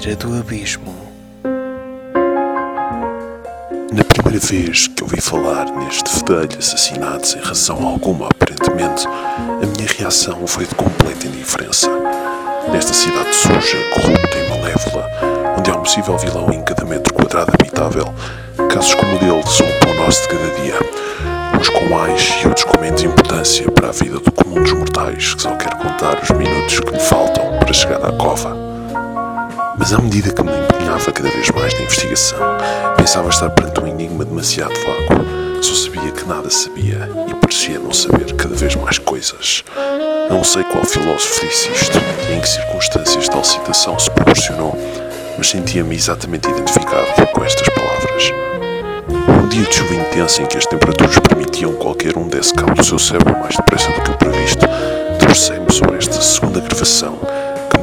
beira do abismo. Na primeira vez que ouvi falar neste fedelho assassinado sem razão alguma, aparentemente, a minha reação foi de completa indiferença. Nesta cidade suja, corrupta e malévola, onde há um possível vilão em cada metro quadrado habitável, casos como o dele são o pão nosso de cada dia, uns com mais e outros com menos importância para a vida do comum dos mortais que só quer contar os minutos que lhe faltam para chegar à cova. Mas à medida que me empenhava cada vez mais na investigação, pensava estar perante um enigma demasiado vago. Só sabia que nada sabia e parecia não saber cada vez mais coisas. Não sei qual filósofo disse isto e em que circunstâncias tal citação se proporcionou, mas sentia-me exatamente identificado com estas palavras. Um dia de chuva intensa em que as temperaturas permitiam qualquer um desse cabo do seu cérebro mais depressa do que o previsto, debrucei-me sobre esta segunda gravação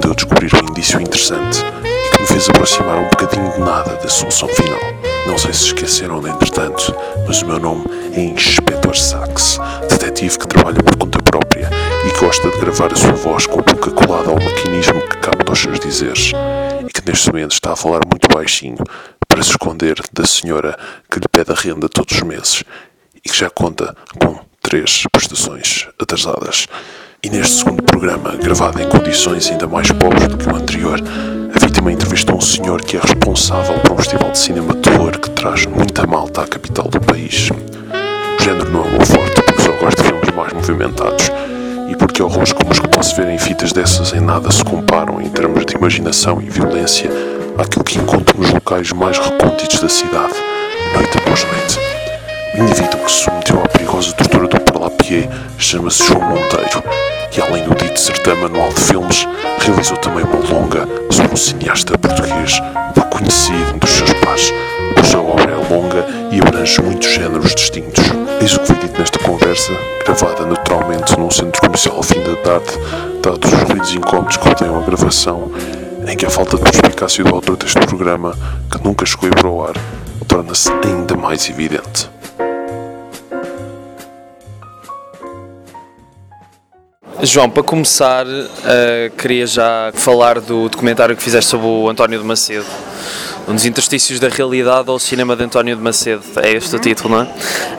deu a descobrir um indício interessante e que me fez aproximar um bocadinho de nada da solução final. Não sei se esqueceram entretanto, mas o meu nome é Inspector Sachs, detetive que trabalha por conta própria e que gosta de gravar a sua voz com a boca colada ao maquinismo que capta os seus dizeres e que neste momento está a falar muito baixinho para se esconder da senhora que lhe pede a renda todos os meses e que já conta com três prestações atrasadas. E neste segundo programa, gravado em condições ainda mais pobres do que o anterior, a vítima entrevistou um senhor que é responsável por um festival de cinema de terror que traz muita malta à capital do país. O género não é o meu forte, porque só gosto de filmes mais movimentados e porque horrores como os que posso ver em fitas dessas em nada se comparam em termos de imaginação e violência àquilo que encontro nos locais mais recônditos da cidade, noite após noite. O indivíduo que se submeteu à perigosa tortura do Parlapier chama-se João Monteiro e, além do dito certame anual de filmes, realizou também uma longa sobre um cineasta português pouco conhecido dos seus pares, cuja obra é longa e abrange muitos géneros distintos. Eis o que foi dito nesta conversa, gravada naturalmente num centro comercial ao fim da tarde, dados os ruídos incómodos que rodeiam a gravação, em que a falta de perspicácia do autor deste programa, que nunca chegou a para o ar, torna-se ainda mais evidente. João, para começar, uh, queria já falar do documentário que fizeste sobre o António de Macedo. Um dos interstícios da realidade ao cinema de António de Macedo. É este o título, não é?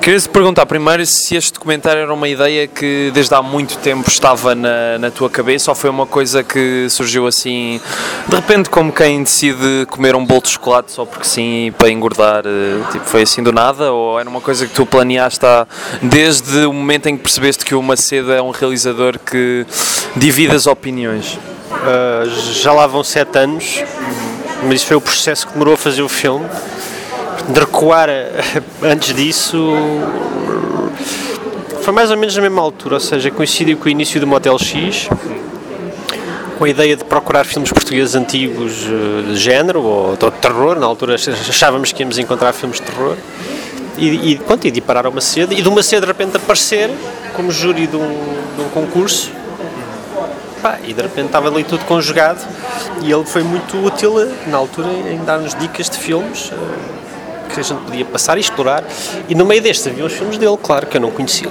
Queria-te perguntar primeiro se este documentário era uma ideia que desde há muito tempo estava na, na tua cabeça ou foi uma coisa que surgiu assim, de repente, como quem decide comer um bolo de chocolate só porque sim, para engordar. Tipo, foi assim do nada? Ou era uma coisa que tu planeaste há, desde o momento em que percebeste que o Macedo é um realizador que divide as opiniões? Uh, já lá vão sete anos mas isso foi o processo que demorou a fazer o filme. De recuar antes disso foi mais ou menos na mesma altura, ou seja, coincidiu com o início do Motel X, com a ideia de procurar filmes portugueses antigos de género ou de terror. Na altura achávamos que íamos encontrar filmes de terror. E, e, pronto, e de parar ao Macedo, e do Macedo de repente aparecer como júri de um, de um concurso Pá, e de repente estava ali tudo conjugado e ele foi muito útil na altura em dar-nos dicas de filmes uh, que a gente podia passar e explorar. E no meio destes havia os filmes dele, claro, que eu não conhecia.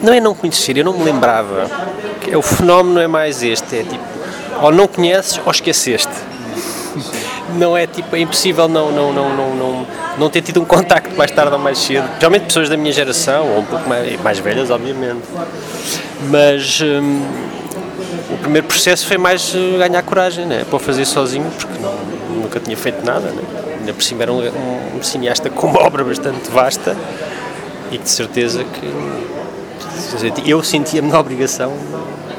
Não é não conhecer, eu não me lembrava. O fenómeno é mais este, é tipo, ou não conheces ou esqueceste. Não é tipo, é impossível não, não, não, não, não, não ter tido um contacto mais tarde ou mais cedo. Geralmente pessoas da minha geração, ou um pouco mais, mais velhas, obviamente. Mas. Hum, primeiro processo foi mais eh, ganhar coragem, né? para fazer sozinho, porque não, nunca tinha feito nada. Né? Ainda por cima era um, um, cineasta com uma obra bastante vasta e de certeza que eu sentia-me na obrigação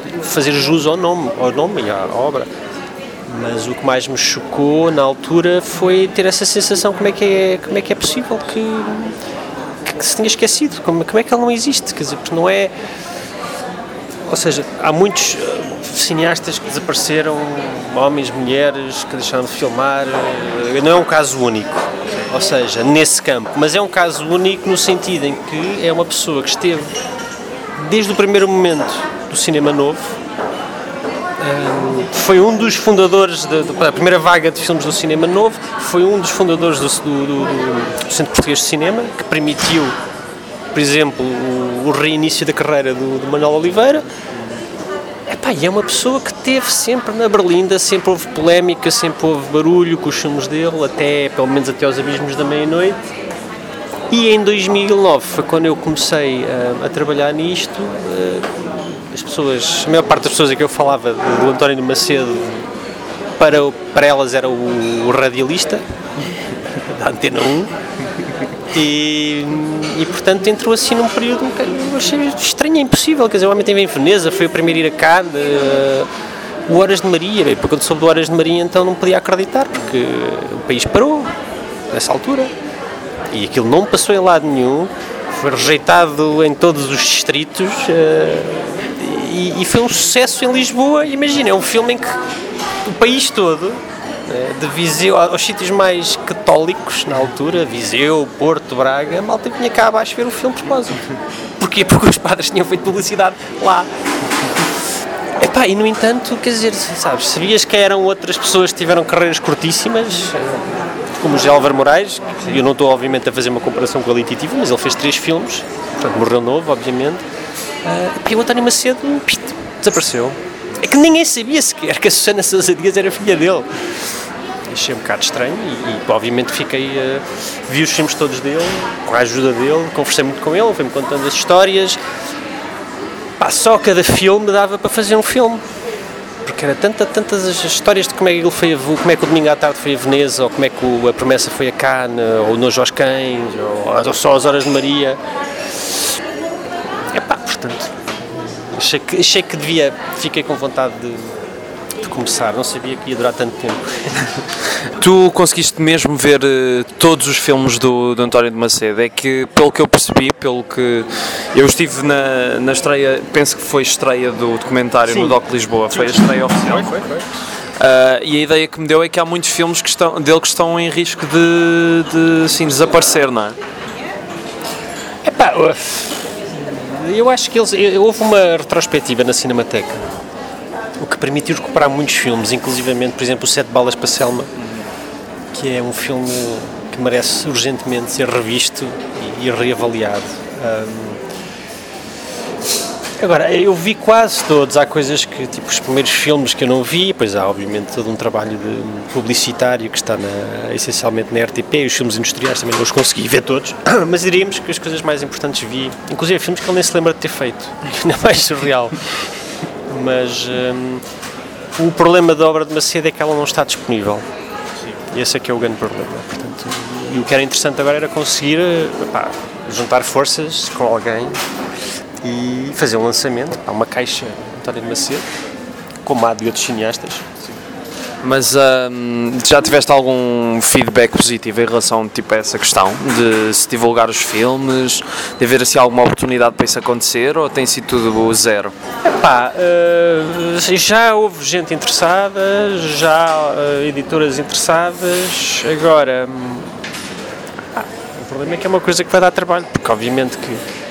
de fazer jus ao nome, ao nome e à obra. Mas o que mais me chocou na altura foi ter essa sensação como é que é, como é, que é possível que, que se tinha esquecido, como, como é que ele não existe, quer dizer, porque não é ou seja, há muitos eh, cineastas que desapareceram, homens, mulheres que deixaram de filmar, eh, não é um caso único, ou seja, nesse campo, mas é um caso único no sentido em que é uma pessoa que esteve desde o primeiro momento do cinema novo, eh, foi um dos fundadores da, primeira vaga de filmes do cinema novo, foi um dos fundadores do, do, do, do Centro Português de Cinema, que permitiu por exemplo, o, o reinício da carreira do, do Manuel Oliveira Epá, e é uma pessoa que teve sempre na Berlinda, sempre houve polémica, sempre houve barulho com os filmes dele, até, pelo menos até aos abismos da meia-noite. E em 2009 foi quando eu comecei uh, a trabalhar nisto. Uh, as pessoas, a maior parte das pessoas a que eu falava do António de Macedo, para, para elas era o, o radialista da Antena 1. E, e, portanto entrou assim num período que achei estranho, é impossível. Quer dizer, o homem esteve em Veneza, foi o primeiro a ir a cá, uh, o Horas de Maria. Bem, quando soube do Horas de Maria, então não podia acreditar, porque o país parou nessa altura e aquilo não passou em lado nenhum, foi rejeitado em todos os distritos uh, e, e, foi um sucesso em Lisboa. Imagina, é um filme em que o país todo eh, de Viseu aos sítios mais católicos na altura, Viseu, Porto, Braga, a malta vinha cá abaixo ver o filme de propósito. Porquê? Porque os padres tinham feito publicidade lá. Epá, e no entanto, quer dizer, sabes, sabias que eram outras pessoas que tiveram carreiras curtíssimas, como o José Álvaro Moraes, eu não estou obviamente a fazer uma comparação qualitativa, mas ele fez três filmes, portanto morreu novo, obviamente, uh, e o António Macedo pit, desapareceu. É que ninguém sabia sequer que a Susana Sousa Dias era filha dele achei um bocado estranho e, e obviamente fiquei uh, vi os filmes todos dele com a ajuda dele conversei muito com ele foi-me contando as histórias Pá, só cada filme dava para fazer um filme porque era tanta, tantas as histórias de como é que ele foi a, como é que o domingo à tarde foi a Veneza ou como é que o, a promessa foi a Cannes ou Nojo aos Cães ou, ou só as horas de Maria é pá, portanto achei que, achei que devia fiquei com vontade de começar, não sabia que ia durar tanto tempo. tu conseguiste mesmo ver uh, todos os filmes do, do António de Macedo? É que, pelo que eu percebi, pelo que eu estive na, na estreia, penso que foi estreia do documentário Sim. no Doc Lisboa, foi a estreia oficial. Foi, foi, foi. Uh, e a ideia que me deu é que há muitos filmes que estão, dele que estão em risco de, de assim, desaparecer, não é? Epá, eu acho que eles, houve uma retrospectiva na Cinemateca o que permitiu recuperar muitos filmes, inclusivamente, por exemplo, o Sete Balas para Selma, que é um filme que merece urgentemente ser revisto e, reavaliado. Um, Agora, eu vi quase todos, há coisas que, tipo, os primeiros filmes que eu não vi, pois há, obviamente, todo um trabalho publicitário que está na, essencialmente na RTP, e os filmes industriais também não os consegui ver todos, mas diríamos que as coisas mais importantes vi, inclusive filmes que ele nem se lembra de ter feito, ainda mais surreal mas um, o problema da obra de Macedo é que ela não está disponível. Sim. Esse é que é o grande problema. Portanto, e o que era interessante agora era conseguir epá, juntar forças com alguém e fazer um lançamento, epá, uma caixa António de Macedo, como há de outros cineastas, mas já tiveste algum feedback positivo em relação tipo, a essa questão de se divulgar os filmes, de haver assim, alguma oportunidade para isso acontecer ou tem sido tudo zero? Epá, uh, já houve gente interessada, já uh, editoras interessadas, agora ah, o problema é que é uma coisa que vai dar trabalho, porque obviamente que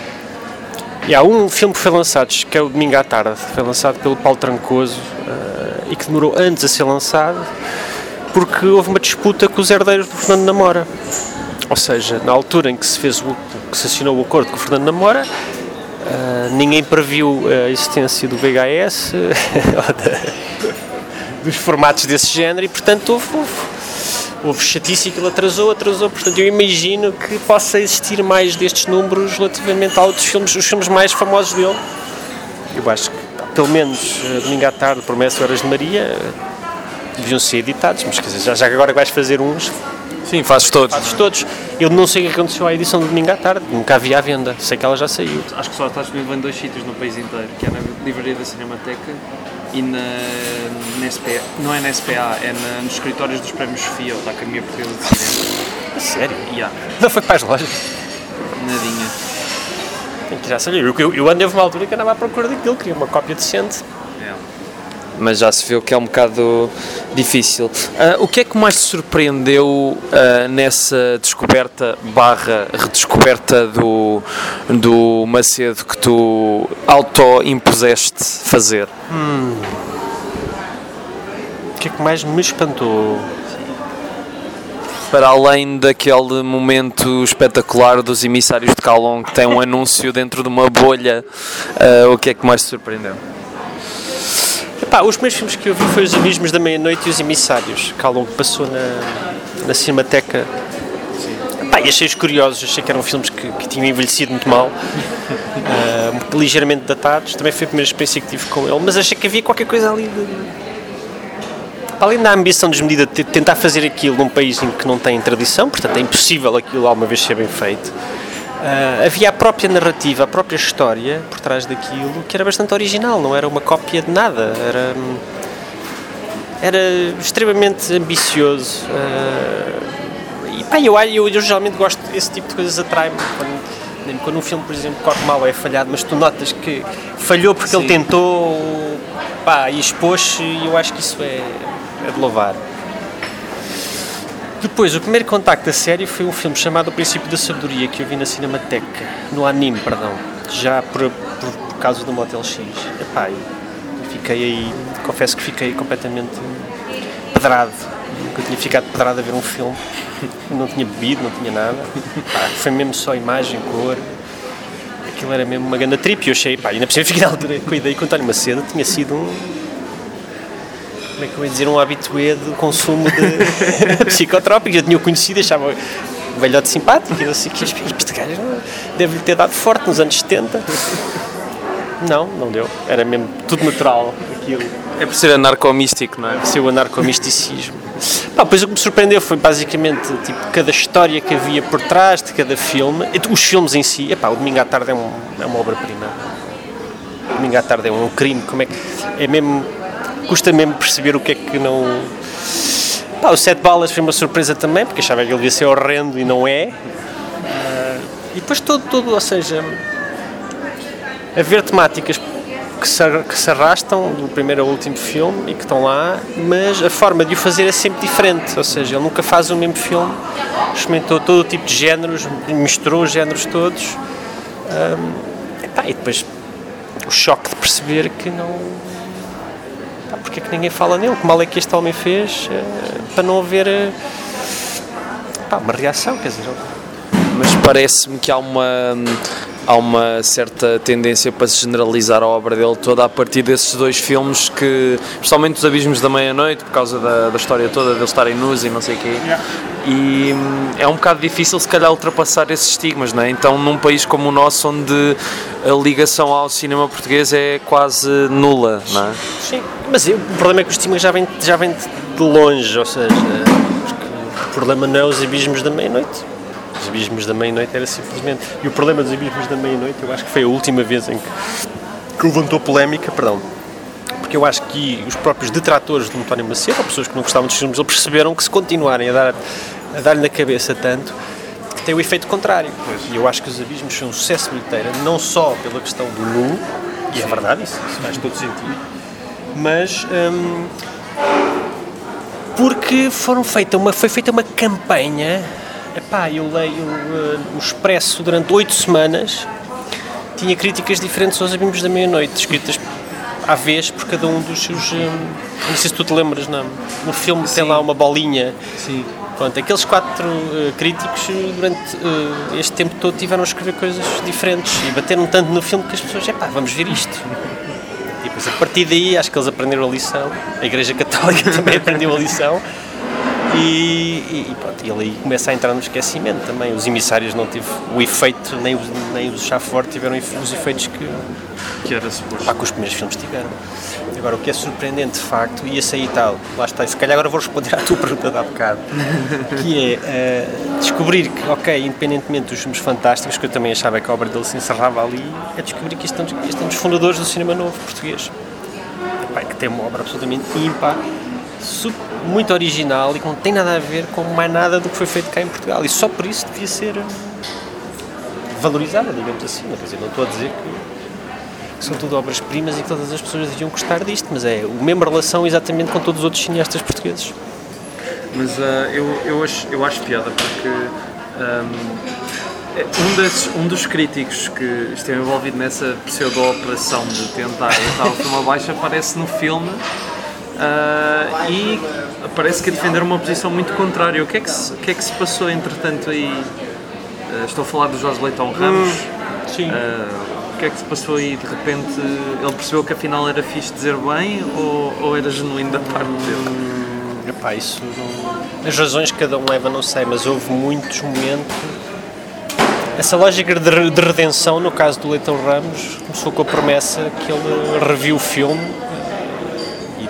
e há um filme que foi lançado, que é o Domingo à Tarde, foi lançado pelo Paulo Trancoso uh, e que demorou antes a ser lançado porque houve uma disputa com os herdeiros do Fernando Namora. Ou seja, na altura em que se fez o, que se assinou o acordo com o Fernando Namora, uh, ninguém previu a existência do VHS, dos formatos desse género e portanto houve, houve houve chatice que ele atrasou, atrasou, portanto eu imagino que possa existir mais destes números relativamente a outros filmes, os filmes mais famosos dele. Eu acho que, pelo menos, eh, Domingo à Tarde, Promessa Horas de Maria, deviam ser editados, mas quer dizer, já, já que agora vais fazer uns... Sim, fazes todos. Fazes todos. Eu não sei o que aconteceu à edição de Domingo à Tarde, nunca havia à venda, sei que ela já saiu. Acho que só está disponível em dois sítios no país inteiro, que é na Livraria da Cinemateca e na, na SPA, não é na SPA, é na, nos escritórios dos prémios Sofia, da Academia Portuguesa de Cinema. Sério? Yeah. Não foi para as lojas? Nadinha. Tem que já. Eu, eu, eu andei uma altura que andava à procura daquilo, queria uma cópia decente. Mas já se viu que é um bocado difícil. Uh, o que é que mais te surpreendeu uh, nessa descoberta barra redescoberta do, do Macedo que tu auto-impuseste fazer? Hum. O que é que mais me espantou? Para além daquele momento espetacular dos emissários de Calon que tem um anúncio dentro de uma bolha, uh, o que é que mais te surpreendeu? Epá, os primeiros filmes que eu vi foi Os Abismos da Meia-Noite e Os Emissários, longo passou na, na Cinemateca. Epá, e achei-os curiosos, achei que eram filmes que, que tinham envelhecido muito mal, uh, ligeiramente datados. Também foi a primeira experiência que tive com ele, mas achei que havia qualquer coisa ali de. Além da ambição desmedida de tentar fazer aquilo num país em que não tem tradição, portanto é impossível aquilo alguma vez ser bem feito Uh, havia a própria narrativa, a própria história por trás daquilo que era bastante original, não era uma cópia de nada, era, era extremamente ambicioso. Uh, e pá, eu, eu, eu geralmente gosto, esse tipo de coisas atrai-me. Quando, quando um filme, por exemplo, corre mal ou é falhado, mas tu notas que falhou porque Sim. ele tentou pá, e expôs, e eu acho que isso é, é de louvar. Depois, o primeiro contacto a sério foi um filme chamado O Princípio da Sabedoria, que eu vi na Cinemateca, no anime, perdão, já por, por, por causa do Motel X. Epá, eu fiquei aí, confesso que fiquei completamente pedrado. Nunca tinha ficado pedrado a ver um filme. Não tinha bebido, não tinha nada. Epá, foi mesmo só imagem, cor. Aquilo era mesmo uma grande trip e eu achei, pá, ainda por cima fiquei na altura com a ideia que o António Macedo tinha sido um como é que eu ia dizer, um habitué do consumo de psicotrópicos. Eu tinha o conhecido, achava um velhote simpático, e eu assim, que este gajo deve-lhe ter dado forte nos anos 70. Não, não deu. Era mesmo tudo natural aquilo. É por ser anarcomístico, não é? Por ser o anarcomisticismo. Pá, pois o que me surpreendeu foi basicamente tipo, cada história que havia por trás de cada filme, os filmes em si. Epá, o Domingo à Tarde é, um, é uma obra-prima. O Domingo à Tarde é um crime, como é que. É mesmo custa mesmo perceber o que é que não. Pá, o Sete Balas foi uma surpresa também, porque achava que ele ia ser horrendo e não é. Uh, e depois todo, todo, ou seja, haver temáticas que se, que se arrastam do primeiro ao último filme e que estão lá, mas a forma de o fazer é sempre diferente, ou seja, ele nunca faz o mesmo filme, experimentou todo o tipo de géneros, misturou os géneros todos. Epá, e depois o choque de perceber que não porque é que ninguém fala nele? Que mal é que este homem fez uh, para não haver uh, pá, uma reação? Quer dizer, mas parece-me que há uma há uma certa tendência para se generalizar a obra dele toda a partir desses dois filmes que, especialmente os Abismos da Meia-Noite, por causa da, da história toda deles estarem nus e não sei o quê, yeah. E hum, é um bocado difícil se calhar ultrapassar esses estigmas, não é? Então num país como o nosso, onde a ligação ao cinema português é quase nula, não é? Sim, mas o problema é que o estigma já vem, já vem de longe, ou seja, o problema não é os Abismos da Meia-Noite, os abismos da meia-noite era simplesmente. E o problema dos abismos da meia-noite, eu acho que foi a última vez em que, que levantou polémica, perdão. Porque eu acho que os próprios detratores de António Macedo, ou pessoas que não gostavam dos filmes, perceberam que se continuarem a dar a dar-lhe na cabeça tanto, que tem o efeito contrário. E eu acho que os abismos são um sucesso bilheteiro, não só pela questão do nu, e é verdade, isso, isso faz todo sentido, mas. Hum, porque foram feita uma, foi feita uma campanha Epá, eu leio uh, o Expresso durante oito semanas, tinha críticas diferentes aos Abimos da Meia-Noite, escritas à vez por cada um dos seus. Um, não sei se tu te lembras, não? No filme Sim. tem lá uma bolinha. Sim. Pronto, aqueles quatro uh, críticos durante uh, este tempo todo tiveram a escrever coisas diferentes e bateram tanto no filme que as pessoas, epá, vamos ver isto. E depois a partir daí acho que eles aprenderam a lição, a Igreja Católica também aprendeu a lição e, e, e, pronto, ele aí começa a entrar no esquecimento também. Os emissários não teve o efeito, nem os, nem os Chafort tiveram os efeitos que, que, era suposto. Pá, que os primeiros filmes tiveram. Agora, o que é surpreendente de facto, e esse aí tal, lá está, se calhar agora vou responder à tua pergunta de há bocado, que é uh, descobrir que, ok, independentemente dos filmes fantásticos, que eu também achava que a obra dele se encerrava ali, é descobrir que este é um dos fundadores do cinema novo português. Pá, que tem uma obra absolutamente ímpar muito original e que não tem nada a ver com mais nada do que foi feito cá em Portugal. E só por isso devia ser hum, valorizada, digamos assim. Quer dizer, não estou a dizer que são tudo obras-primas e que todas as pessoas deviam gostar disto, mas é a mesma relação exatamente com todos os outros cineastas portugueses. Mas uh, eu, eu, acho, eu acho piada porque um, um, desses, um dos críticos que esteve envolvido nessa pseudo-operação de tentar levar o filme abaixo aparece no filme Uh, e parece que a defender uma posição muito contrária. O que é que se, que é que se passou entretanto aí? Uh, estou a falar do José Leitão Ramos. Hum, sim. Uh, O que é que se passou aí? De repente ele percebeu que afinal era fixe dizer bem ou, ou era genuíno da parte dele? Epá, isso não... As razões que cada um leva não sei, mas houve muitos momentos. Essa lógica de, de redenção, no caso do Leitão Ramos, começou com a promessa que ele reviu o filme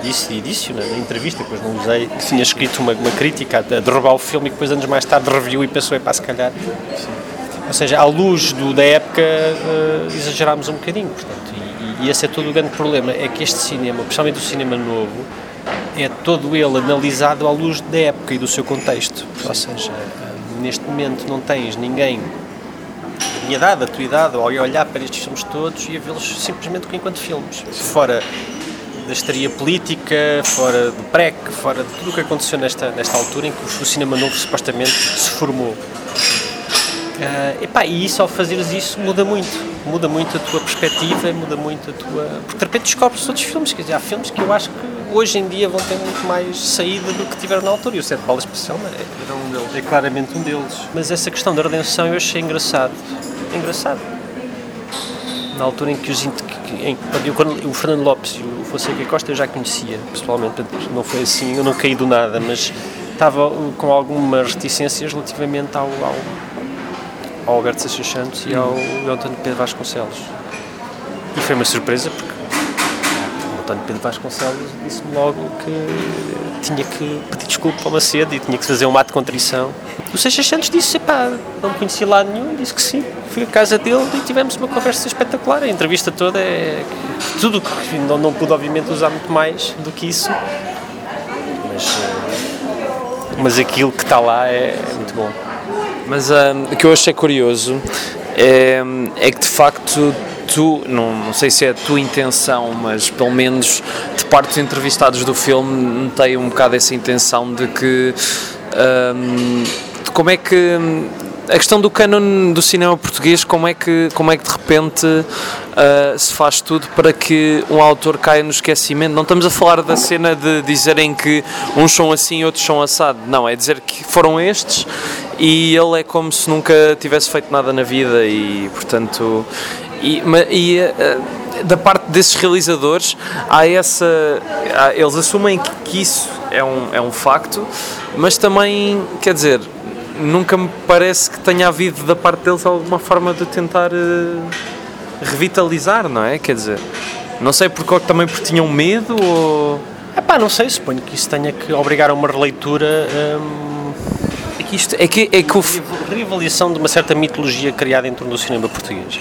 disse, e disse na, na entrevista, depois não usei, que tinha escrito uma, uma crítica a, a derrubar o filme e depois anos mais tarde reviu e pensou, é pá, se calhar. Ou seja, à luz do, da época uh, exagerámos um bocadinho, portanto, e, e esse é todo o grande problema, é que este cinema, principalmente o cinema novo, é todo ele analisado à luz da época e do seu contexto. Ou seja, neste momento não tens ninguém da minha idade, da tua idade, ou olhar para estes filmes todos e a vê-los simplesmente enquanto filmes. Fora da estaria política, fora do PREC, fora de tudo o que aconteceu nesta, nesta altura em que o cinema novo supostamente se formou. Uh, epá, e isso, ao fazeres isso, muda muito. Muda muito a tua perspectiva, muda muito a tua. Porque de repente descobres outros filmes. Quer dizer, há filmes que eu acho que hoje em dia vão ter muito mais saída do que tiveram na altura. E o Sete Balas Especial é, um deles. é claramente um deles. Mas essa questão da redenção eu achei engraçado. Engraçado. Na altura em que os. Em, eu, quando, o Fernando Lopes e o Fonseca Costa eu já conhecia pessoalmente, não foi assim, eu não caí do nada, mas estava com algumas reticências relativamente ao, ao ao Alberto Seixas Santos e ao António Pedro Vasconcelos. E foi uma surpresa porque o António Pedro Vasconcelos disse-me logo que tinha que pedir desculpa ao Macedo e tinha que fazer um ato de contrição. O Seixas Santos disse, pá, não conhecia lado nenhum, disse que sim. Fui à casa dele e tivemos uma conversa espetacular. A entrevista toda é tudo que não, não pude obviamente usar muito mais do que isso. Mas, eh, mas aquilo que está lá é, é muito bom. Mas um, o que eu achei curioso é, é que de facto tu, não, não, sei se é a tua intenção, mas pelo menos de parte dos entrevistados do filme notei um bocado essa intenção de que um, de como é que a questão do canon do cinema português, como é que, como é que de repente uh, se faz tudo para que um autor caia no esquecimento? Não estamos a falar da cena de dizerem que uns são assim e outros são assado. Não, é dizer que foram estes e ele é como se nunca tivesse feito nada na vida e, portanto, e, e uh, da parte desses realizadores há essa, há, eles assumem que, que isso é um, é um facto, mas também, quer dizer, nunca me parece que tenha havido da parte deles alguma forma de tentar uh, revitalizar, não é? Quer dizer, não sei porque também porque tinham medo ou... Epá, não sei, suponho que isso tenha que obrigar a uma releitura... Hum que isto é que, é que o... Reavaliação de uma certa mitologia criada em torno do cinema português.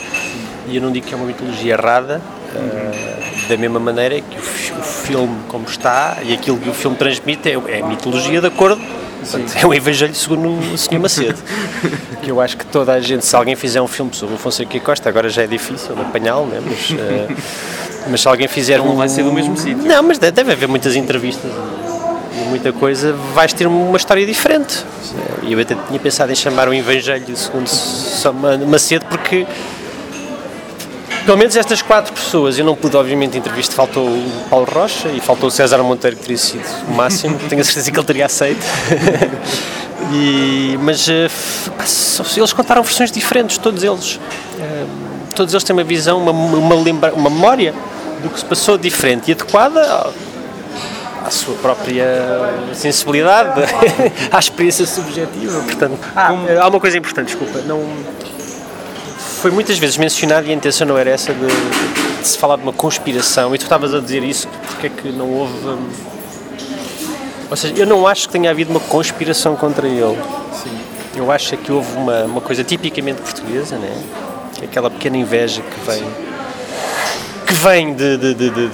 E eu não digo que é uma mitologia errada, uh, da mesma maneira que o, o, filme como está e aquilo que o filme transmite é, é mitologia de acordo Portanto, é o Evangelho segundo o Sr. Macedo. que eu acho que toda a gente, se alguém fizer um filme sobre o Fonseca Costa, agora já é difícil apanhá-lo, né? mas, uh, mas se alguém fizer então um. vai ser do mesmo sítio. Não, mas deve haver muitas entrevistas muita coisa, vais ter uma história diferente. E eu até tinha pensado em chamar o Evangelho segundo Macedo, porque pelo menos estas quatro pessoas, eu não pude obviamente entrevistar, faltou o Paulo Rocha e faltou o César Monteiro, que teria sido o máximo, tenho a certeza que ele teria aceito. e, mas eh, eles contaram versões diferentes, todos eles. Eh, todos eles têm uma visão, uma, uma, lembra, uma memória do que se passou diferente e adequada à sua própria sensibilidade, à experiência subjetiva. Portanto, ah, como... há uma coisa importante, desculpa, não foi muitas vezes mencionado e a intenção não era essa de, de se falar de uma conspiração. E tu estavas a dizer isso, porque é que não houve. Hum, ou seja, eu não acho que tenha havido uma conspiração contra ele. Sim. Eu acho que houve uma, uma coisa tipicamente portuguesa, né? Que é aquela pequena inveja que vem que vem de, de, de,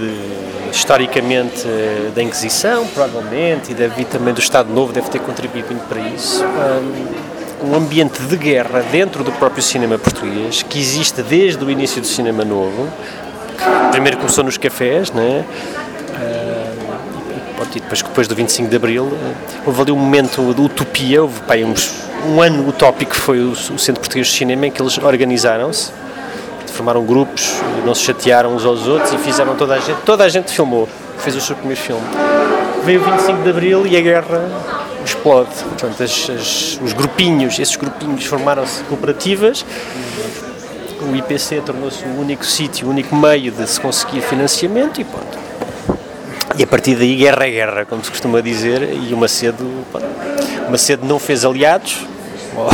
historicamente eh, da Inquisição, provavelmente, e deve também do Estado Novo, deve ter contribuído muito para isso. Um ambiente de guerra dentro do próprio cinema português, que existe desde o início do cinema novo. Primeiro começou nos cafés, né? e depois, depois do 25 de Abril, eh, houve ali um momento de utopia, houve pá, uns, um ano utópico foi o, o Centro Português de Cinema, em que eles organizaram-se formaram grupos, não se chatearam uns aos outros e fizeram toda a gente, toda a gente filmou, fez o seu primeiro filme. Veio o 25 de Abril e a guerra explode. Portanto, as, as, os grupinhos, esses grupinhos formaram-se cooperativas o IPC tornou-se o único sítio, o único meio de se conseguir financiamento e ponto. E a partir daí, guerra é guerra, como se costuma dizer, e o Macedo, pronto, o Macedo não fez aliados,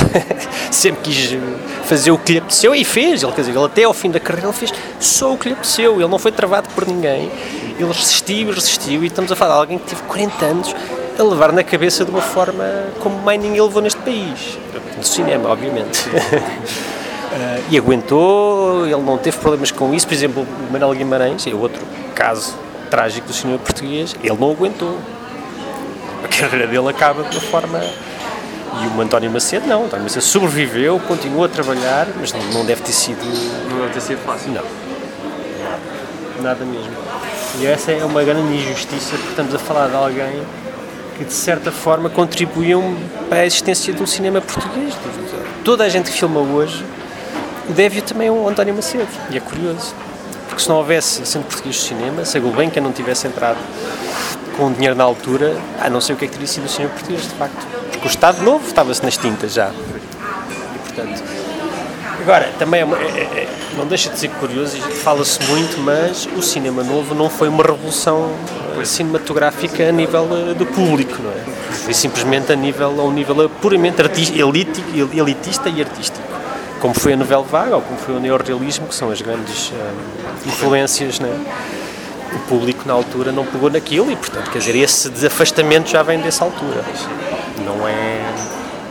sempre quis fazer o que lhe apeteceu e fez. Ele, quer dizer, ele até ao fim da carreira fez só o que lhe apeteceu, ele não foi travado por ninguém, ele resistiu resistiu. E estamos a falar de alguém que teve 40 anos a levar na cabeça de uma forma como mais ninguém levou neste país, no cinema, obviamente. Uh, e aguentou, ele não teve problemas com isso. Por exemplo, o Manuel Guimarães é outro caso trágico do cinema português, ele não aguentou. A carreira dele acaba de uma forma. E o António Macedo não, o António Macedo sobreviveu, continuou a trabalhar, mas não, não deve ter sido. Não deve ter sido fácil. Não. Nada mesmo. E essa é uma grande injustiça, porque estamos a falar de alguém que de certa forma contribuíam para a existência do cinema português. Toda a gente que filma hoje deve também ao António Macedo, e é curioso. Porque se não houvesse Centro Português de Cinema, se a Gulbenkian não tivesse entrado com dinheiro na altura, ah, não sei o que é que teria sido o cinema português, de facto. Porque o Estado Novo estava-se nas tintas já. E, portanto, Agora, também é é, é, não deixa de ser curioso, fala-se muito, mas o cinema novo não foi uma revolução cinematográfica a nível do público, não é? Foi simplesmente a nível, a um nível puramente elítico, elitista e artístico. Como foi a novela vaga ou como foi o neorrealismo, que são as grandes um, influências, não é? O público na altura não pegou naquilo e, portanto, quer dizer, esse desafastamento já vem dessa altura. Não é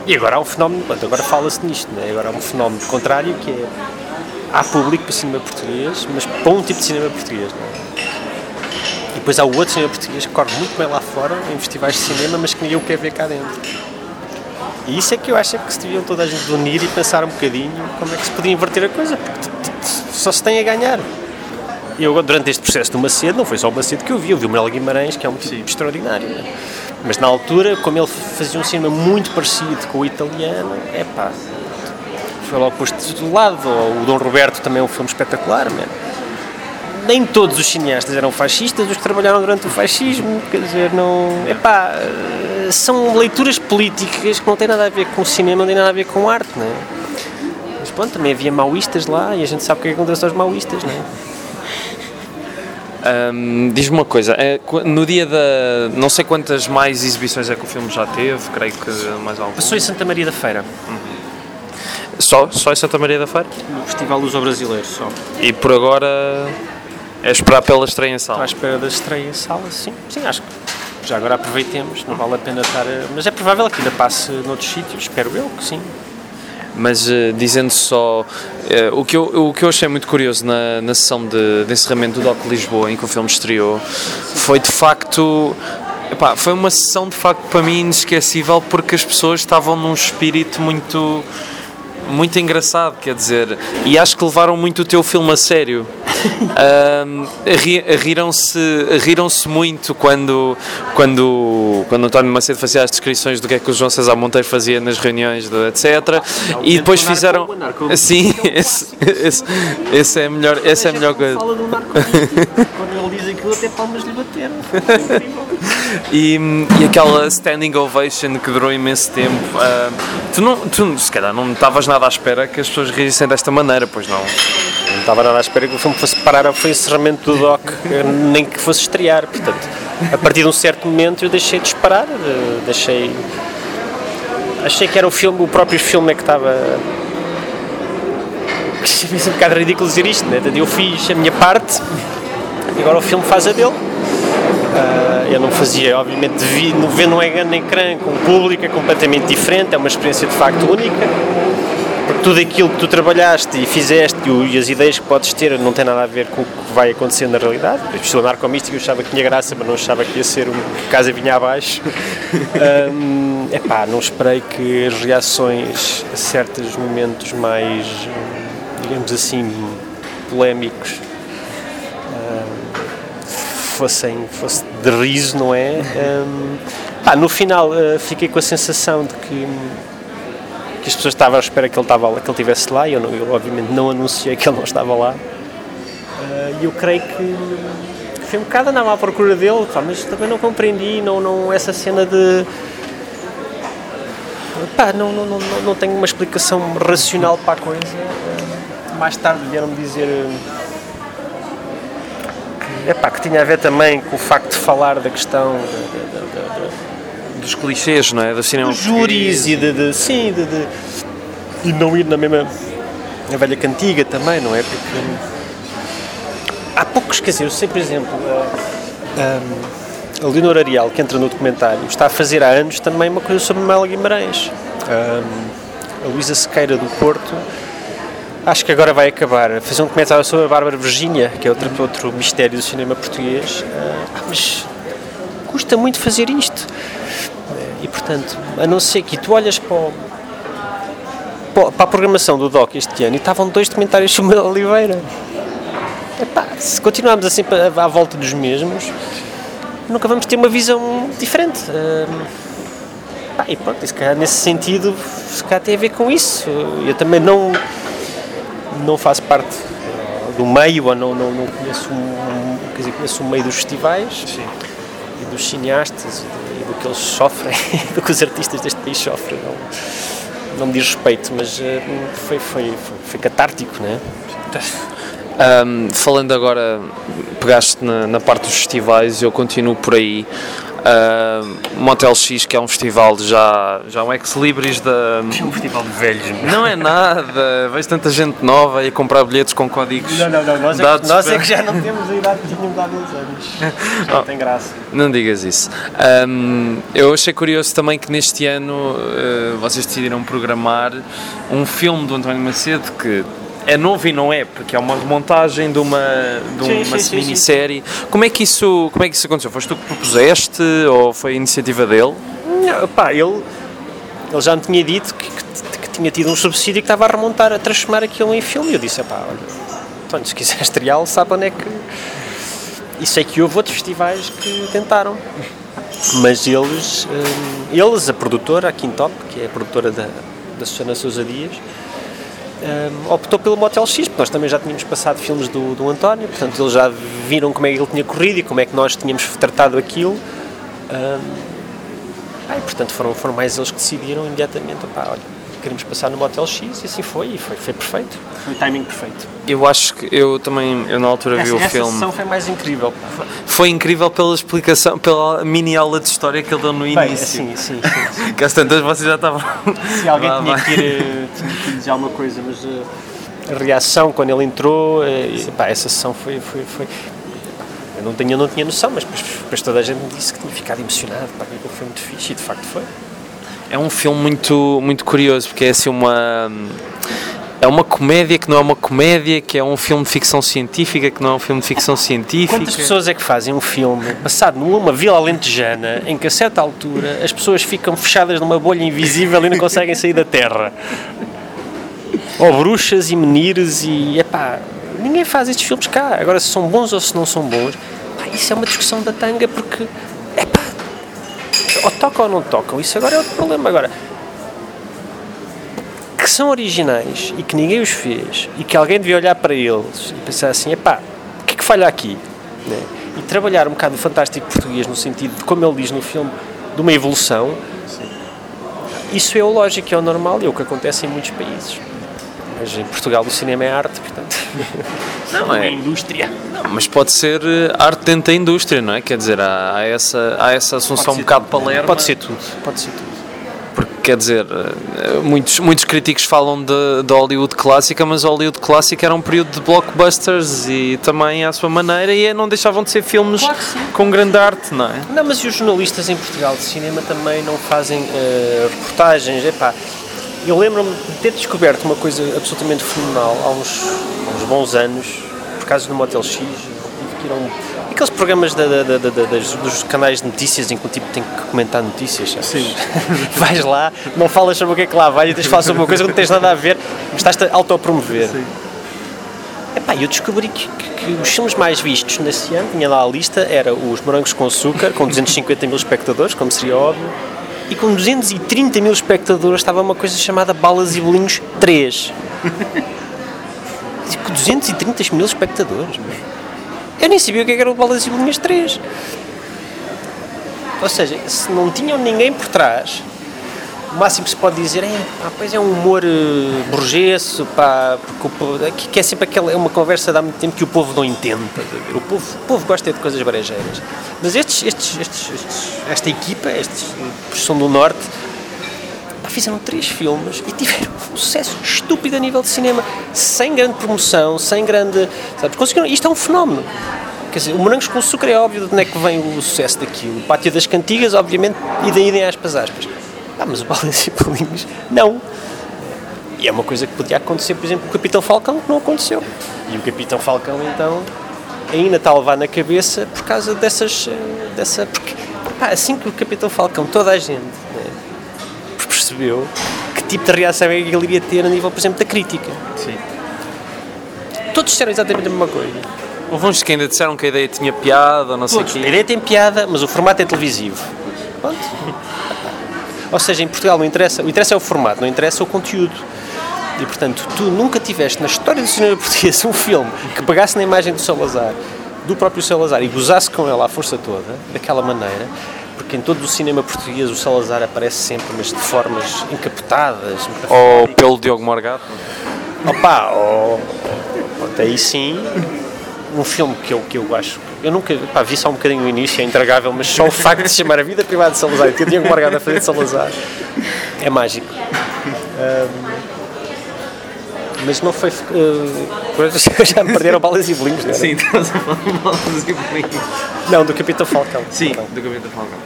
e agora há um fenómeno, agora fala-se nisto, né? agora há um fenómeno contrário que é há público para cinema português, mas para um tipo de cinema português. Né? E depois há o outro cinema português que corre muito bem lá fora, em festivais de cinema, mas que ninguém o quer ver cá dentro. E isso é que eu acho que se deviam toda a gente unir e pensar um bocadinho como é que se podia inverter a coisa, porque só se tem a ganhar. Eu, durante este processo do Macedo, não foi só o Macedo que eu vi, eu vi o Manuel Guimarães, que é um tipo Sim. extraordinário. Né? Mas na altura, como ele fazia um cinema muito parecido com o italiano, é pá, foi logo posto do lado. O Dom Roberto também é um filme espetacular, man. Nem todos os cineastas eram fascistas, os que trabalharam durante o fascismo, quer dizer, não. É pá, são leituras políticas que não têm nada a ver com o cinema, não têm nada a ver com arte, não é? Mas pronto, também havia maoístas lá e a gente sabe o que, é que acontece aos maoístas, não é? Um, Diz-me uma coisa, é, no dia da. Não sei quantas mais exibições é que o filme já teve, creio que mais alguma. Passou em Santa Maria da Feira. Uhum. Só? Só em Santa Maria da Feira? No Festival Luso Brasileiro, só. E por agora é esperar pela estreia em sala? À espera da estreia em sala, sim. Sim, acho que já agora aproveitemos, não vale a pena estar. A... Mas é provável que ainda passe noutros sítios, espero eu que sim mas uh, dizendo só uh, o, que eu, o que eu achei muito curioso na, na sessão de, de encerramento do DOC Lisboa em que o filme estreou foi de facto epá, foi uma sessão de facto para mim inesquecível porque as pessoas estavam num espírito muito muito engraçado, quer dizer, e acho que levaram muito o teu filme a sério. Um, riram-se riram muito quando, quando, quando António Macedo fazia as descrições do que é que o João César Monteiro fazia nas reuniões, do, etc. e depois fizeram. Sim, esse, esse, esse é melhor, esse é melhor coisa. Fala do quando ele diz aquilo, até palmas lhe bateram. e, e aquela standing ovation que durou imenso tempo. Uh, tu, não, tu, se calhar, não estavas nada à espera que as pessoas rissem desta maneira, pois não? Não estava nada à espera que o filme fosse parar, foi o encerramento do doc, nem que fosse estrear. Portanto, a partir de um certo momento eu deixei de esperar, eh, deixei. Achei que era o filme, o próprio filme é que estava. Achei um bocado ridículo dizer isto, né? Eu fiz a minha parte e agora o filme faz a dele. Uh, eu não fazia, obviamente, vi, ver nem Ecrã com o público, é completamente diferente, é uma experiência de facto única porque tudo aquilo que tu trabalhaste e fizeste e, as ideias que podes ter não tem nada a ver com o que vai acontecer na realidade. Eu estou narcomístico, eu achava que tinha graça, mas não achava que ia ser uma casa vinha abaixo. um, epá, não esperei que as reações a certos momentos mais, digamos assim, polémicos fossem fosse de riso, não é? Um, pá, no final uh, fiquei com a sensação de que que as pessoas estavam à espera que ele, estava, que ele estivesse lá e eu, não, eu obviamente não anunciei que ele não estava lá. E uh, eu creio que, foi um bocado andava à procura dele, pá, mas também não compreendi, não, não, essa cena de. Pá, não, não, não, não tenho uma explicação racional para a coisa. Uh, mais tarde vieram-me dizer que, epá, que tinha a ver também com o facto de falar da questão da- da- da- Dos clichês, não é? Do cinema dos júris e de, de- sim, de, de, e não ir na mesma na velha cantiga também, não é? Porque há poucos, quer dizer, eu sei, por exemplo, a, a, a Leonor Ariel, que entra no documentário, está a fazer há anos também uma coisa sobre Mel Guimarães. Hum, a Luísa Sequeira do Porto, acho que agora vai acabar a fazer um documentário sobre a Bárbara Virgínia, que é outro, outro mistério do cinema português. Ah, mas custa muito fazer isto. E portanto, a não ser que tu olhas para, o- para- a programação do DOC este ano e estavam dois documentários sobre Oliveira. Epá, se continuarmos assim à volta dos mesmos, nunca vamos ter uma visão diferente. Hum, e pronto, se calhar nesse sentido, se calhar tem a ver com isso. Eu também não, não faço parte do meio, ou não, não, não conheço, um, quer dizer, conheço o meio dos festivais e dos cineastas e do, que eles sofrem, do que os artistas deste país sofrem. Não, não me diz respeito, mas eh, foi, foi, foi, catártico, não é? Ahm, falando agora, pegaste na, na parte dos festivais, eu continuo por aí. Ahm, Motel X, que é um festival já, já um ex-libris da. um festival de velhos. Não é nada, vejo tanta gente nova e a comprar bilhetes com códigos. Não, não, não, nós é, que, nós é que já não temos a idade que tínhamos há dois anos. Não tem graça. Não digas isso. Ahm, eu achei curioso também que neste ano eh, vocês decidiram programar um filme do António Macedo que é novo e não é, porque é uma remontagem de uma, de Sim, uma sim, sim, minissérie. Como, é que isso, como é que isso aconteceu? Foste tu que propuseste ou foi a iniciativa dele? Não, pá, ele, ele já me tinha dito que, que- que tinha tido um subsídio que estava a remontar, a transformar aquilo em filme. E eu disse, pá, olha, António, se quiser estreá-lo, sabe onde é que... E sei que houve outros festivais que tentaram. Mas eles, hum, eles, a produtora, a Quintop, que é a produtora da, da Susana Sousa Dias, hum, optou pelo Motel X, porque nós também já tínhamos passado filmes do, do António, portanto eles já viram como é que ele tinha corrido e como é que nós tínhamos tratado aquilo. Ah, e, portanto foram, foram mais eles que decidiram imediatamente, opá, olha, queremos passar no Motel X e assim foi, e foi, foi perfeito. Foi o timing perfeito. Eu acho que eu também, eu na altura vi o essa filme. sessão foi mais incrível. Foi incrível pela explicação, pela mini aula de história que ele deu no Bem, início. sim, sim, sim. Que às tantas vocês já estavam. Se alguém Vá, tinha que, ir, eh, tinha que dizer alguma coisa, mas eh, a reação quando ele entrou, eh, e, pá, essa sessão foi. foi, foi eu não tinha, não tinha noção, mas depois, depois toda a gente me disse que tinha ficado emocionado, pá, que aquilo foi muito fixe e de facto foi. É um filme muito, muito curioso, porque é assim uma. É uma comédia que não é uma comédia, que é um filme de ficção científica, que não é um filme de ficção científica. Quantas pessoas é que fazem um filme passado numa vila alentejana em que a certa altura as pessoas ficam fechadas numa bolha invisível e não conseguem sair da terra? Ou bruxas e menires e epá, ninguém faz estes filmes cá. Agora se são bons ou se não são bons, pá, isso é uma discussão da tanga porque ou tocam ou não tocam, isso agora é outro problema. Agora, que são originais e que ninguém os fez e que alguém devia olhar para eles e pensar assim, epá, o que é que falha aqui? Né? E trabalhar um bocado o fantástico português no sentido de, como ele diz no filme, de uma evolução, isso é o lógico, é o normal e é o que acontece em muitos países. Mas em Portugal o cinema é arte, portanto, Não é. indústria. Mas pode ser eh, arte dentro da indústria, não é? Quer dizer, há, há essa, há essa assunção um bocado palerma. Pode ser tudo, pode ser tudo. Porque, quer dizer, eh, muitos, muitos críticos falam de, de Hollywood clássica, mas Hollywood clássica era um período de blockbusters e também à sua maneira, e não deixavam de ser filmes Claro com grande arte, não é? Não, mas e os jornalistas em Portugal de cinema também não fazem eh, reportagens? Epá, eu lembro-me de ter descoberto uma coisa absolutamente fenomenal há uns, há uns bons anos, por causa do Motel X, que um, aqueles programas da- da- da- dos canais de notícias em que o tipo tem que comentar notícias. sabes? Sim. Vais lá, não falas sobre o que é que lá vai e tens de falar sobre uma coisa que não tens nada a ver, mas estás-te a autopromover. Epá, eu descobri que, que- que os filmes mais vistos nesse ano, tinha lá a lista, era os Morangos com Açúcar, com 250 mil espectadores, como seria óbvio, e com 230 mil espectadores estava uma coisa chamada Balas e Bolinhos 3. Com 230 mil espectadores. Eu nem sabia o que era o Balas e Bolinhas 3. Ou seja, se não tinham ninguém por trás, o máximo que se pode dizer é, pá, pois é um humor uh, burgueso, pá, porque o que, é sempre aquela, é uma conversa de há muito tempo que o povo não entende. O povo, o povo gosta de coisas brejeiras. Mas estes, estes, estes, estes, esta equipa, estes que são do Norte, pá, fizeram três filmes e tiveram um sucesso estúpido a nível de cinema, sem grande promoção, sem grande. Sabes, conseguiram, isto é um fenómeno. Quer dizer, o Morangos com Açúcar é óbvio de onde é que vem o sucesso daquilo. O Pátio das Cantigas, obviamente, e daí idem aspas aspas. Ah, mas o Balas e Palinhos, não. E é uma coisa que podia acontecer, por exemplo, com o Capitão Falcão, que não aconteceu. E o Capitão Falcão, então, ainda está a levar na cabeça por causa dessas. eh, dessa. Porque, pá, assim que o Capitão Falcão, toda a gente né, percebeu que tipo de reação é que ele iria ter a nível, por exemplo, da crítica. Sim. Todos disseram exatamente a mesma coisa. Houve uns que ainda disseram que a ideia tinha piada, ou não sei o Todos. A quê. ideia tem piada, mas o formato é televisivo. Pronto. Ou seja, em Portugal não interessa, o interessa é o formato, não interessa o conteúdo. E portanto, tu nunca tiveste na história do cinema português um filme que pegasse na imagem do Salazar, do próprio Salazar, e gozasse com ela à força toda, daquela maneira, porque em todo o cinema português o Salazar aparece sempre, mas de formas encapotadas, Ou pelo Diogo Morgado. Opa, oh, pronto, aí sim, um filme que eu, que eu acho. Eu nunca pá, vi só um bocadinho o início, é intragável, mas só o facto de se chamar A Vida Privada de Salazar e ter Diego Morgado a fazer de Salazar é mágico. Ahm, mas não foi. Uh, já me perderam balas e bolinhos, não era? Sim, estás a falar de malas e bolinhos. Não, do Capitão Falcão. Sim, Perdão. do Capitão Falcão.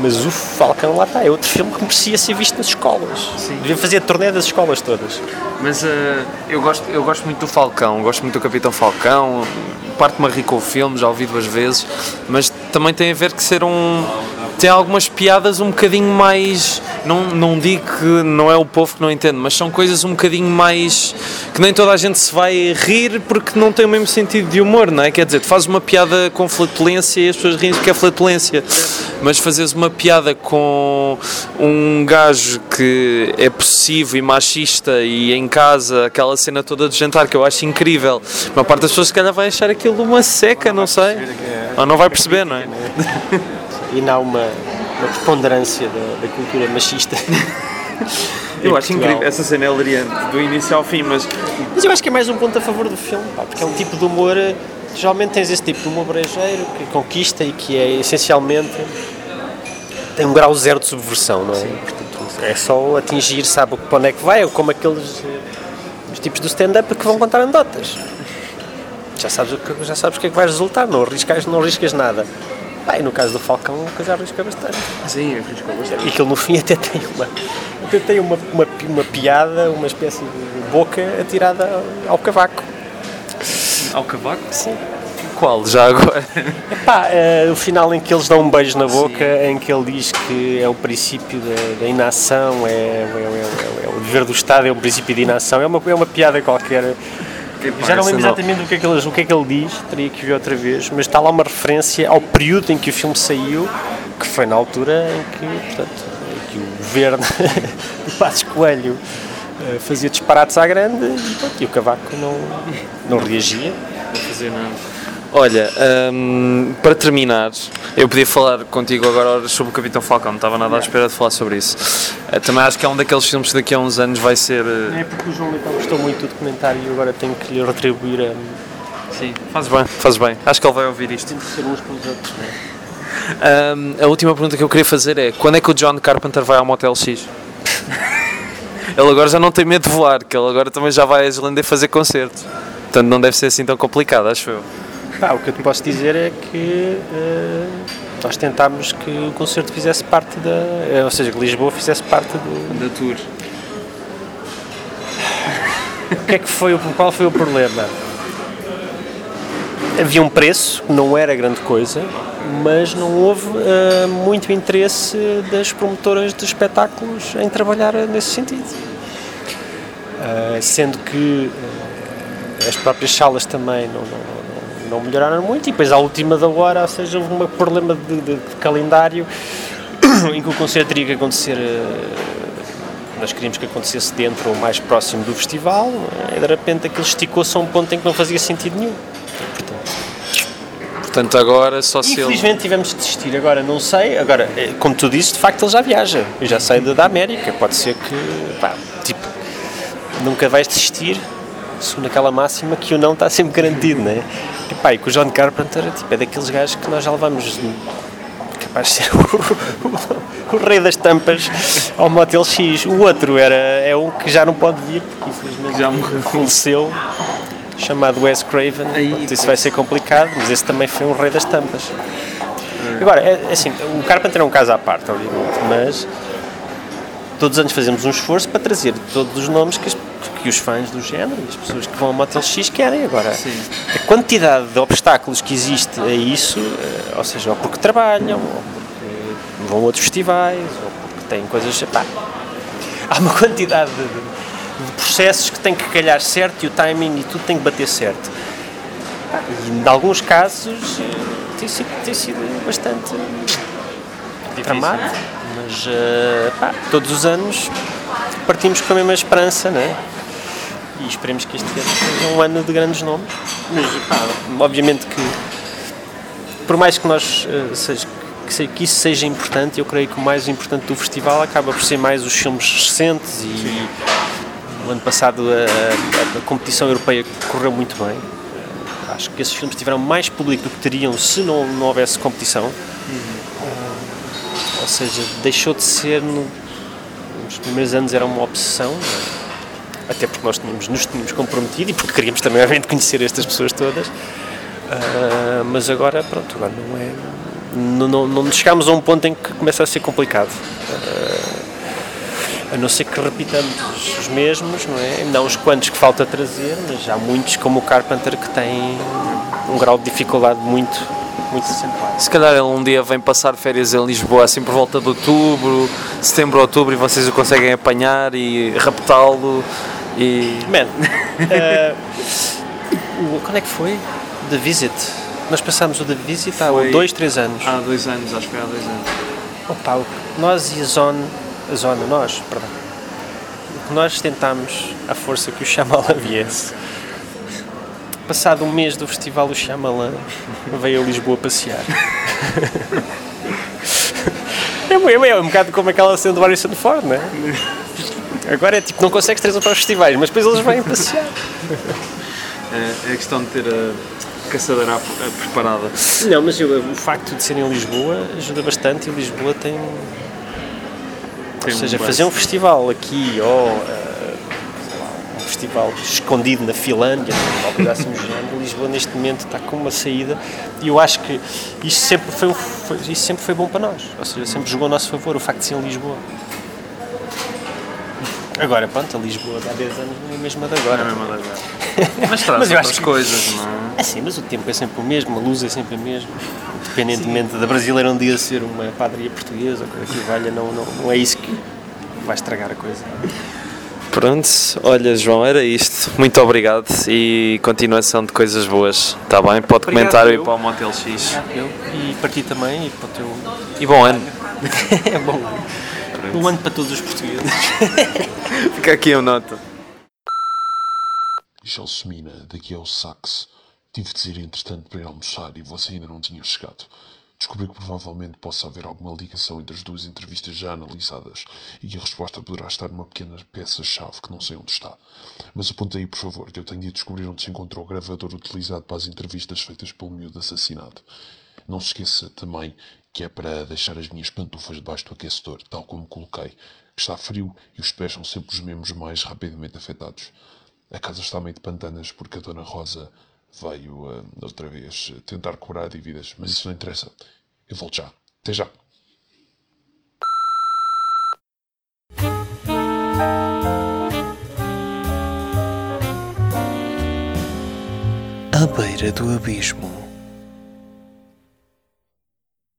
Mas o Falcão lá está, é outro filme que merecia ser visto nas escolas. Devia fazer a turnê das escolas todas. Mas eh, eu, gosto, eu gosto muito do Falcão, gosto muito do Capitão Falcão, parte-me a rir com o filme, já ouvi duas vezes, mas também tem a ver que ser um. tem algumas piadas um bocadinho mais. Não, não digo que não é o povo que não entende, mas são coisas um bocadinho mais. Que nem toda a gente se vai rir porque não tem o mesmo sentido de humor, não é? Quer dizer, tu fazes uma piada com flatulência e as pessoas riem porque é flatulência, mas fazes uma piada com um gajo que é possessivo e machista e em casa, aquela cena toda de jantar que eu acho incrível. A maior parte das pessoas se calhar vai achar aquilo uma seca, não sei. Ou não vai perceber, não é? E não há uma, uma preponderância da, da cultura machista. Eu Em acho Portugal. incrível, essa cena é hilariante, do início ao fim, mas Mas eu acho que é mais um ponto a favor do filme, pá, porque é um tipo de humor. eh, Geralmente tens esse tipo de humor brejeiro que conquista e que é essencialmente. tem um grau zero de subversão, não é? Portanto, é só atingir, sabe para onde é que vai, ou como aqueles. eh, os tipos do stand-up que vão contar anedotas. Já sabes, o que, já sabes o que é que vai resultar, não arriscas, não arriscas nada. E no caso do Falcão, a coisa arrisca bastante. sim, arriscou bastante. E aquilo no fim até tem uma, tem uma, uma, uma piada, uma espécie de boca atirada ao cavaco. Ao cavaco? Sim. Qual? Já agora? Epá, eh, o final em que eles dão um beijo na boca, em que ele diz que é o princípio da, da inação, é, é, é- é- é o dever do Estado, é o princípio de inação, é uma, é uma piada qualquer. Já não lembro exatamente o que, é que ele, o que é que ele diz, teria que ver outra vez, mas está lá uma referência ao período em que o filme saiu, que foi na altura em que, portanto, que o governo de Passos Coelho eh, fazia disparates à grande e, pronto, e o Cavaco não, não reagia. Não fazer nada. Olha, hum, para terminar, eu podia falar contigo agora sobre o Capitão Falcão, não estava nada à espera de falar sobre isso. Eh, Também acho que é um daqueles filmes que daqui a uns anos vai ser. eh, É porque o João Leitão gostou muito do documentário e agora tenho que lhe retribuir a Sim, fazes bem, fazes bem. Acho que ele vai ouvir isto. temos que ser uns pelos outros. não é? Hum, a última pergunta que eu queria fazer é: quando é que o John Carpenter vai ao Motel X? ele agora já não tem medo de voar, que ele agora também já vai a Islândia fazer concertos. Portanto, não deve ser assim tão complicado, acho eu. Pá, o que eu te posso dizer é que eh, nós tentámos que o concerto fizesse parte da. eh, ou seja, que Lisboa fizesse parte do. Da tour. O que é que foi, o- qual foi o problema? Havia um preço, não era grande coisa, mas não houve eh, muito interesse das promotoras de espetáculos em trabalhar nesse sentido. Eh, sendo que eh, as próprias salas também não, não, não- melhoraram muito e depois à última da hora, ou seja, houve um problema de, de- de calendário em que o concerto teria que acontecer nós queríamos que acontecesse dentro ou mais próximo do festival e de repente aquilo esticou-se a um ponto em que não fazia sentido nenhum. Portanto, Portanto, agora só se ele. Infelizmente tivemos de desistir, agora não sei. Agora, eh, como tu dizes, de facto ele já viaja. Eu já sei da América. Pode ser que, pá, tipo, nunca vais desistir, segundo aquela máxima que o não está sempre garantido, não é? E, pá, e com o John Carpenter tipo, é daqueles gajos que nós já levamos capaz de ser o, o rei das tampas ao Motel X. O outro era, é um que já não pode vir, porque infelizmente Já morreu. faleceu, chamado Wes Craven. Portanto, isso vai ser complicado, mas esse também foi um rei das tampas. Agora, é, é assim, o Carpenter é um caso à parte, obviamente, mas todos os anos fazemos um esforço para trazer todos os nomes que, que os fãs do género as pessoas que vão ao Motel X querem. Agora, a quantidade de obstáculos que existe a isso, eh, ou seja, ou porque trabalham, ou porque vão a outros festivais, ou porque têm coisas. Pá, há uma quantidade de, de processos que têm que calhar certo e o timing e tudo tem que bater certo. E em alguns casos tem sido, tem sido bastante tramado, mas eh, pá, todos os anos partimos com a mesma esperança, não é? E esperemos que este ano seja um ano de grandes nomes. Mas, pá, obviamente que, por mais que nós eh, seja, que, se- que isso seja importante, eu creio que o mais importante do festival acaba por ser mais os filmes recentes e ano passado a, a- a competição europeia correu muito bem. Acho que esses filmes tiveram mais público do que teriam se não, não houvesse competição. Ou seja, deixou de ser no, nos primeiros anos era uma obsessão, é? até porque nós tínhamos, nos tínhamos comprometido e porque queríamos também obviamente conhecer estas pessoas todas. Ah, mas agora, pronto, agora não é. Não, não, não chegámos a um ponto em que começa a ser complicado. Ah, a não ser que repitamos os mesmos, não é? Ainda há uns quantos que falta trazer, mas há muitos, como o Carpenter, que têm um grau de dificuldade muito, muito acentuado. Se calhar ele um dia vem passar férias em Lisboa, assim por volta de outubro, setembro, outubro, e vocês o conseguem apanhar e raptá-lo. E. Man, o- quando é que foi? The Visit. Nós passámos o The Visit há Foi- dois, três anos. Há dois anos, acho que foi há dois anos. Opa, nós e a Zone, a Zona, nós, perdão, o que nós tentámos, à força que o Shyamalan viesse, passado um mês do festival, o Shyamalan veio a Lisboa passear. É, um- é um bocado como aquela cena do Harrison Ford, não é? Agora é tipo, não consegues trazer para os festivais, mas depois eles vêm passear. É, é questão de ter a caçadora preparada. Não, mas eu- o facto de ser em Lisboa ajuda bastante e Lisboa tem. Ou seja, um fazer um festival aqui ou sei lá, um festival escondido na Finlândia, uma coisa assim do género, Lisboa neste momento está com uma saída e eu acho que isso sempre foi, foi- isso sempre foi bom para nós. Ou seja, sempre jogou a nosso favor o facto de ser em Lisboa. Agora, pronto, a Lisboa de há 10 anos não é a mesma de agora. Mas traz Mas eu acho outras que- coisas, não é? É sim, mas o tempo é sempre o mesmo, a luz é sempre a mesma. Independentemente da brasileira um dia ser uma padaria portuguesa, ou coisa que valha, não, não, não é isso que vai estragar a coisa. Pronto, olha João, era isto. Muito obrigado e continuação de coisas boas. Está bem? Pode Obrigado, comentar eu. para o Motel X. Eu, e para ti também e para o teu. E bom ano. é bom. Um ano para todos os portugueses. Fica aqui a nota. Gelsomina, daqui é o Sax. Tive de sair entretanto para ir almoçar e você ainda não tinha chegado. Descobri que provavelmente possa haver alguma ligação entre as duas entrevistas já analisadas e que a resposta poderá estar numa pequena peça-chave que não sei onde está. Mas aponte aí, por favor, que eu tenho de descobrir onde se encontrou o gravador utilizado para as entrevistas feitas pelo miúdo assassinado. Não se esqueça também que é para deixar as minhas pantufas debaixo do aquecedor, tal como coloquei. Está frio e os pés são sempre os membros mais rapidamente afetados. A casa está meio de pantanas porque a Dona Rosa veio ah, outra vez tentar cobrar dívidas, mas isso não interessa. Eu volto já. Até já. À beira do abismo,